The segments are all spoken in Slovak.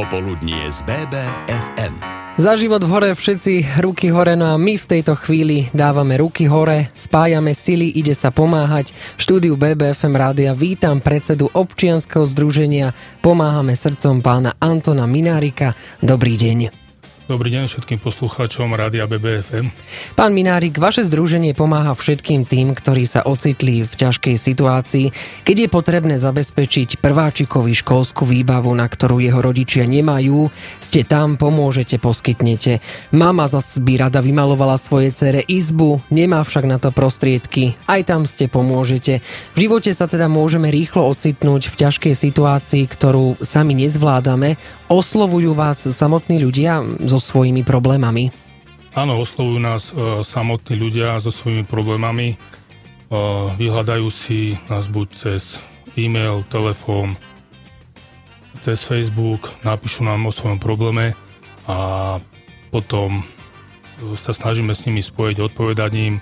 Popoludnie z BBFM. Za život v hore všetci ruky hore, no a my v tejto chvíli dávame ruky hore, spájame sily, ide sa pomáhať. V štúdiu BBFM rádia vítam predsedu občianskeho združenia Pomáhame srdcom pána Antona Minárika. Dobrý deň. Dobrý deň všetkým poslucháčom Rádia BBFM. Pán Minárik, vaše združenie pomáha všetkým tým, ktorí sa ocitli v ťažkej situácii, keď je potrebné zabezpečiť prváčikovi školskú výbavu, na ktorú jeho rodičia nemajú. Ste tam, pomôžete, poskytnete. Mama zas by rada vymalovala svoje cere izbu, nemá však na to prostriedky. Aj tam ste pomôžete. V živote sa teda môžeme rýchlo ocitnúť v ťažkej situácii, ktorú sami nezvládame. Oslovujú vás samotní ľudia so svojimi problémami? Áno, oslovujú nás e, samotní ľudia so svojimi problémami. E, vyhľadajú si nás buď cez e-mail, telefón, cez Facebook, napíšu nám o svojom probléme a potom sa snažíme s nimi spojiť, odpovedať im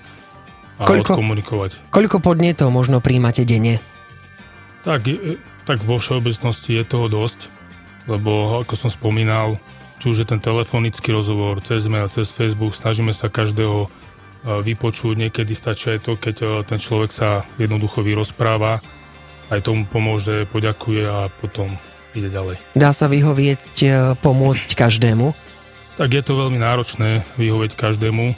a koľko, odkomunikovať. Koľko podnetov možno príjmate denne? Tak, tak vo všeobecnosti je toho dosť, lebo ako som spomínal, či už je ten telefonický rozhovor, cez mail, cez Facebook, snažíme sa každého e, vypočuť. Niekedy stačí aj to, keď e, ten človek sa jednoducho vyrozpráva, aj tomu pomôže, poďakuje a potom ide ďalej. Dá sa vyhovieť, e, pomôcť každému? Tak je to veľmi náročné vyhovieť každému.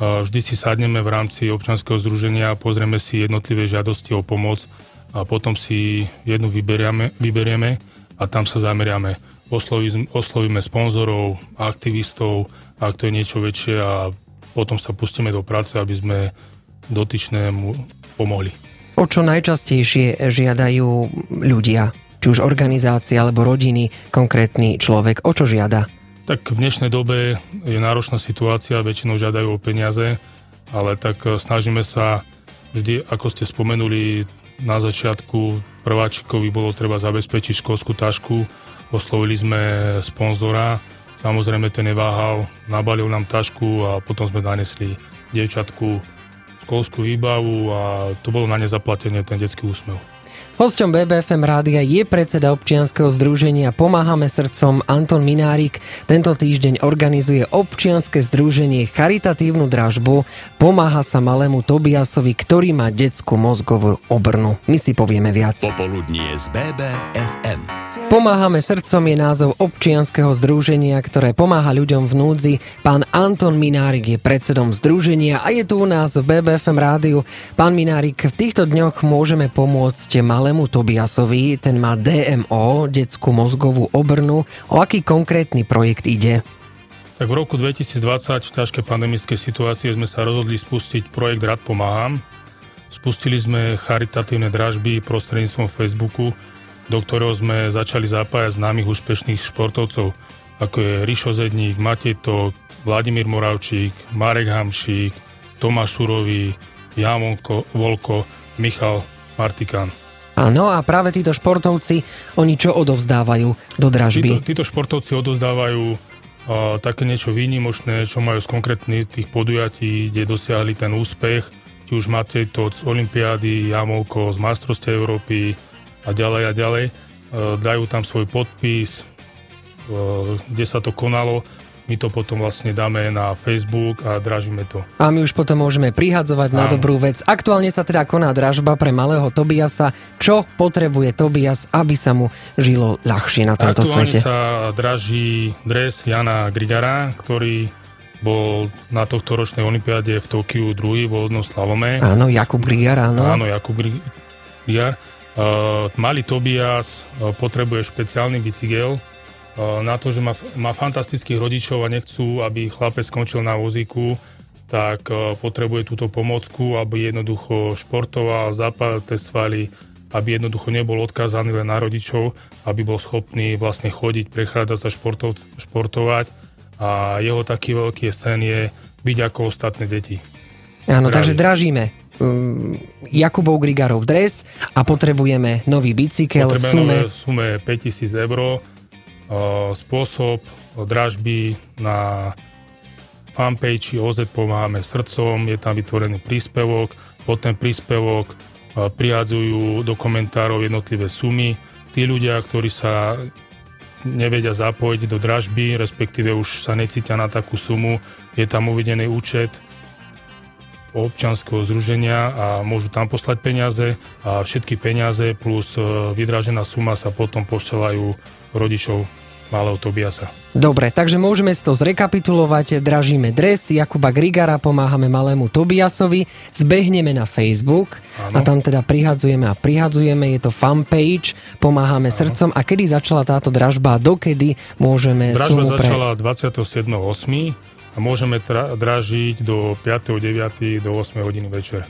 Vždy si sadneme v rámci občanského združenia, pozrieme si jednotlivé žiadosti o pomoc a potom si jednu vyberieme, vyberieme a tam sa zameriame osloví, oslovíme sponzorov, aktivistov, ak to je niečo väčšie a potom sa pustíme do práce, aby sme dotyčnému pomohli. O čo najčastejšie žiadajú ľudia, či už organizácie alebo rodiny, konkrétny človek, o čo žiada? Tak v dnešnej dobe je náročná situácia, väčšinou žiadajú o peniaze, ale tak snažíme sa vždy, ako ste spomenuli na začiatku, prváčikovi bolo treba zabezpečiť školskú tašku, Oslovili sme sponzora, samozrejme ten neváhal, nabalil nám tašku a potom sme nanesli dievčatku školskú výbavu a to bolo na nezaplatenie ten detský úsmev. Hosťom BBFM rádia je predseda občianskeho združenia Pomáhame srdcom Anton Minárik. Tento týždeň organizuje občianske združenie charitatívnu dražbu Pomáha sa malému Tobiasovi, ktorý má detskú mozgovú obrnu. My si povieme viac. Popoludnie z BBFM. Pomáhame srdcom je názov občianskeho združenia, ktoré pomáha ľuďom v núdzi. Pán Anton Minárik je predsedom združenia a je tu u nás v BBFM rádiu. Pán Minárik, v týchto dňoch môžeme pomôcť malému Tobiasovi, ten má DMO, detskú mozgovú obrnu. O aký konkrétny projekt ide? Tak v roku 2020 v ťažkej pandemickej situácii sme sa rozhodli spustiť projekt Rad pomáham. Spustili sme charitatívne dražby prostredníctvom Facebooku, do ktorého sme začali zapájať známych úspešných športovcov, ako je Rišo Zedník, Matej Tok, Vladimír Moravčík, Marek Hamšík, Tomáš Surový, Jan Volko, Michal Martikán. Áno, a práve títo športovci, oni čo odovzdávajú do dražby? Títo, títo športovci odovzdávajú a, také niečo výnimočné, čo majú z konkrétnych tých podujatí, kde dosiahli ten úspech, či už Matej Toc z Olympiády, Jamolko z Mastrovstve Európy, a ďalej a ďalej. E, dajú tam svoj podpis, e, kde sa to konalo. My to potom vlastne dáme na Facebook a dražíme to. A my už potom môžeme prihadzovať na dobrú vec. Aktuálne sa teda koná dražba pre malého Tobiasa. Čo potrebuje Tobias, aby sa mu žilo ľahšie na tomto Aktuálne svete? sa draží dres Jana Grigara, ktorý bol na tohto ročnej olympiáde v Tokiu druhý vo slalome. Áno, Jakub Grigar, áno. Áno, Jakub Grigar. Uh, malý Tobias uh, potrebuje špeciálny bicykel. Uh, na to, že má, má fantastických rodičov a nechcú, aby chlapec skončil na vozíku, tak potrebuje túto pomocku, aby jednoducho športoval, zapálil svaly, aby jednoducho nebol odkázaný len na rodičov, aby bol schopný vlastne chodiť, prechádzať sa športov, športovať. A jeho taký veľký sen je byť ako ostatné deti. Áno, takže dražíme um, Jakubov Grigarov dres a potrebujeme nový bicykel v sume... v sume 5000 eur. Uh, spôsob dražby na fanpage OZ Pomáhame srdcom, je tam vytvorený príspevok, pod ten príspevok uh, prihádzajú do komentárov jednotlivé sumy. Tí ľudia, ktorí sa nevedia zapojiť do dražby, respektíve už sa necítia na takú sumu, je tam uvedený účet občanského združenia a môžu tam poslať peniaze a všetky peniaze plus e, vydražená suma sa potom posielajú rodičov malého Tobiasa. Dobre, takže môžeme si to zrekapitulovať. Dražíme dres Jakuba Grigara, pomáhame malému Tobiasovi, zbehneme na Facebook ano. a tam teda prihadzujeme a prihadzujeme, je to fanpage, pomáhame ano. srdcom. A kedy začala táto dražba dokedy môžeme Dražba sumu pre... začala 27.8. a môžeme tra- dražiť do 5.9. do 8 hodiny večer.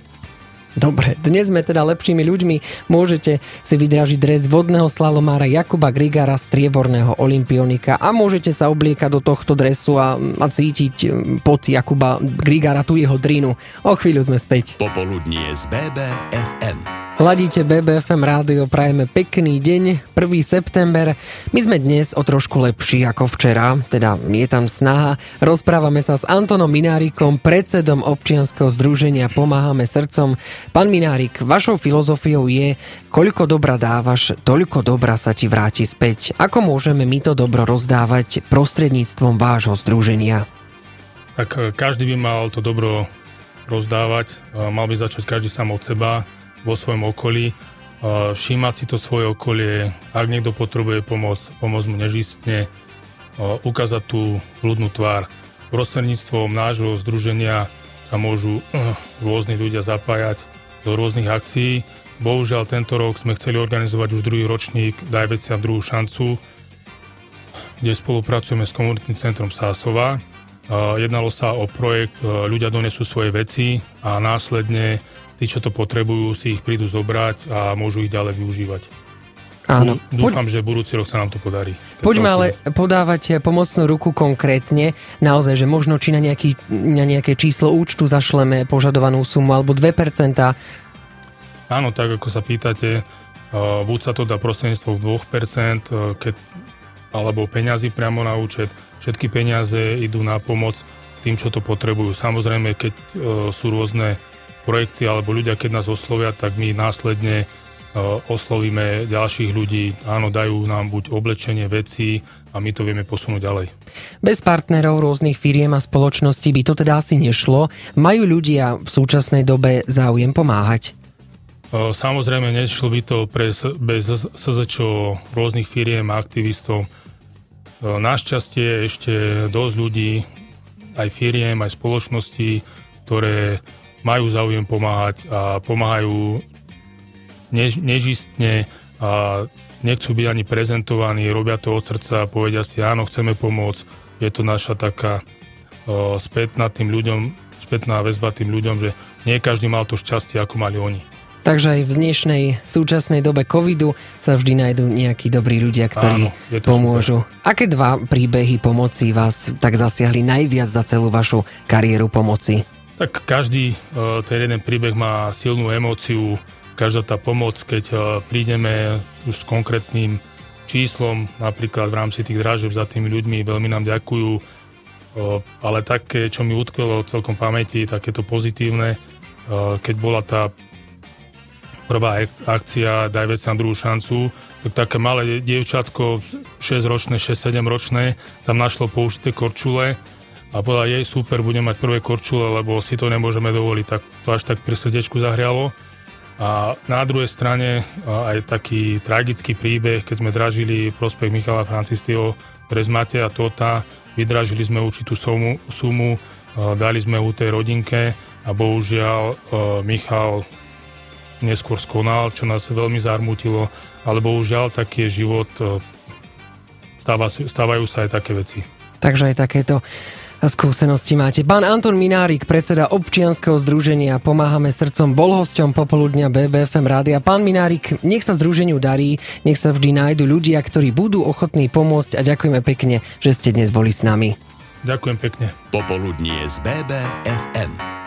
Dobre, dnes sme teda lepšími ľuďmi. Môžete si vydražiť dres vodného slalomára Jakuba Grigara, strieborného olimpionika a môžete sa obliekať do tohto dresu a, a cítiť pod Jakuba Grigara tu jeho drinu. O chvíľu sme späť. Popoludnie z BBFM. Hladíte BBFM rádio, prajeme pekný deň, 1. september. My sme dnes o trošku lepší ako včera, teda je tam snaha. Rozprávame sa s Antonom Minárikom, predsedom občianskeho združenia Pomáhame srdcom. Pán Minárik, vašou filozofiou je, koľko dobra dávaš, toľko dobra sa ti vráti späť. Ako môžeme my to dobro rozdávať prostredníctvom vášho združenia? Tak e, každý by mal to dobro rozdávať, e, mal by začať každý sám od seba vo svojom okolí, všímať si to svoje okolie, ak niekto potrebuje pomoc, pomôcť mu nežistne, ukázať tú ľudnú tvár. Prostredníctvom nášho združenia sa môžu uh, rôzni ľudia zapájať do rôznych akcií. Bohužiaľ tento rok sme chceli organizovať už druhý ročník Daj veciam druhú šancu, kde spolupracujeme s komunitným centrom Sásova. Jednalo sa o projekt Ľudia donesú svoje veci a následne tí, čo to potrebujú, si ich prídu zobrať a môžu ich ďalej využívať. Áno. Dúfam, Poď... že budúci rok sa nám to podarí. Poďme ale podávať pomocnú ruku konkrétne. Naozaj, že možno či na, nejaký, na nejaké číslo účtu zašleme požadovanú sumu alebo 2%. Áno, tak ako sa pýtate, buď sa to dá prostredníctvom 2%, keď, alebo peňazí priamo na účet. Všetky peniaze idú na pomoc tým, čo to potrebujú. Samozrejme, keď sú rôzne projekty alebo ľudia, keď nás oslovia, tak my následne e, oslovíme ďalších ľudí, áno, dajú nám buď oblečenie, veci a my to vieme posunúť ďalej. Bez partnerov rôznych firiem a spoločností by to teda asi nešlo. Majú ľudia v súčasnej dobe záujem pomáhať? E, samozrejme, nešlo by to pre, bez SZČO rôznych firiem a aktivistov. E, našťastie ešte dosť ľudí, aj firiem, aj spoločností, ktoré majú záujem pomáhať a pomáhajú než, nežistne a nechcú byť ani prezentovaní, robia to od srdca a povedia si, áno, chceme pomôcť. Je to naša taká o, spätná tým ľuďom, spätná väzba tým ľuďom, že nie každý mal to šťastie, ako mali oni. Takže aj v dnešnej súčasnej dobe covidu sa vždy nájdú nejakí dobrí ľudia, ktorí Áno, pomôžu. Super. Aké dva príbehy pomoci vás tak zasiahli najviac za celú vašu kariéru pomoci? Tak každý e, ten jeden príbeh má silnú emóciu, každá tá pomoc, keď e, prídeme už s konkrétnym číslom, napríklad v rámci tých dražeb za tými ľuďmi, veľmi nám ďakujú, e, ale také, čo mi utkvelo celkom pamäti, takéto pozitívne, keď bola tá prvá akcia Daj vec na druhú šancu, tak také malé dievčatko, 6-ročné, 6-7 ročné, tam našlo použité korčule, a povedala jej super, budem mať prvé korčule, lebo si to nemôžeme dovoliť, tak to až tak pri srdiečku zahrialo. A na druhej strane aj taký tragický príbeh, keď sme dražili prospech Michala Francistio pre Zmate a Tota, vydražili sme určitú sumu, sumu dali sme u tej rodinke a bohužiaľ Michal neskôr skonal, čo nás veľmi zarmutilo, ale bohužiaľ taký je život, stávajú sa aj také veci. Takže aj takéto a skúsenosti máte. Pán Anton Minárik, predseda občianskeho združenia Pomáhame srdcom, bol hosťom popoludňa BBFM rádia. Pán Minárik, nech sa združeniu darí, nech sa vždy nájdu ľudia, ktorí budú ochotní pomôcť a ďakujeme pekne, že ste dnes boli s nami. Ďakujem pekne. Popoludnie z BBFM.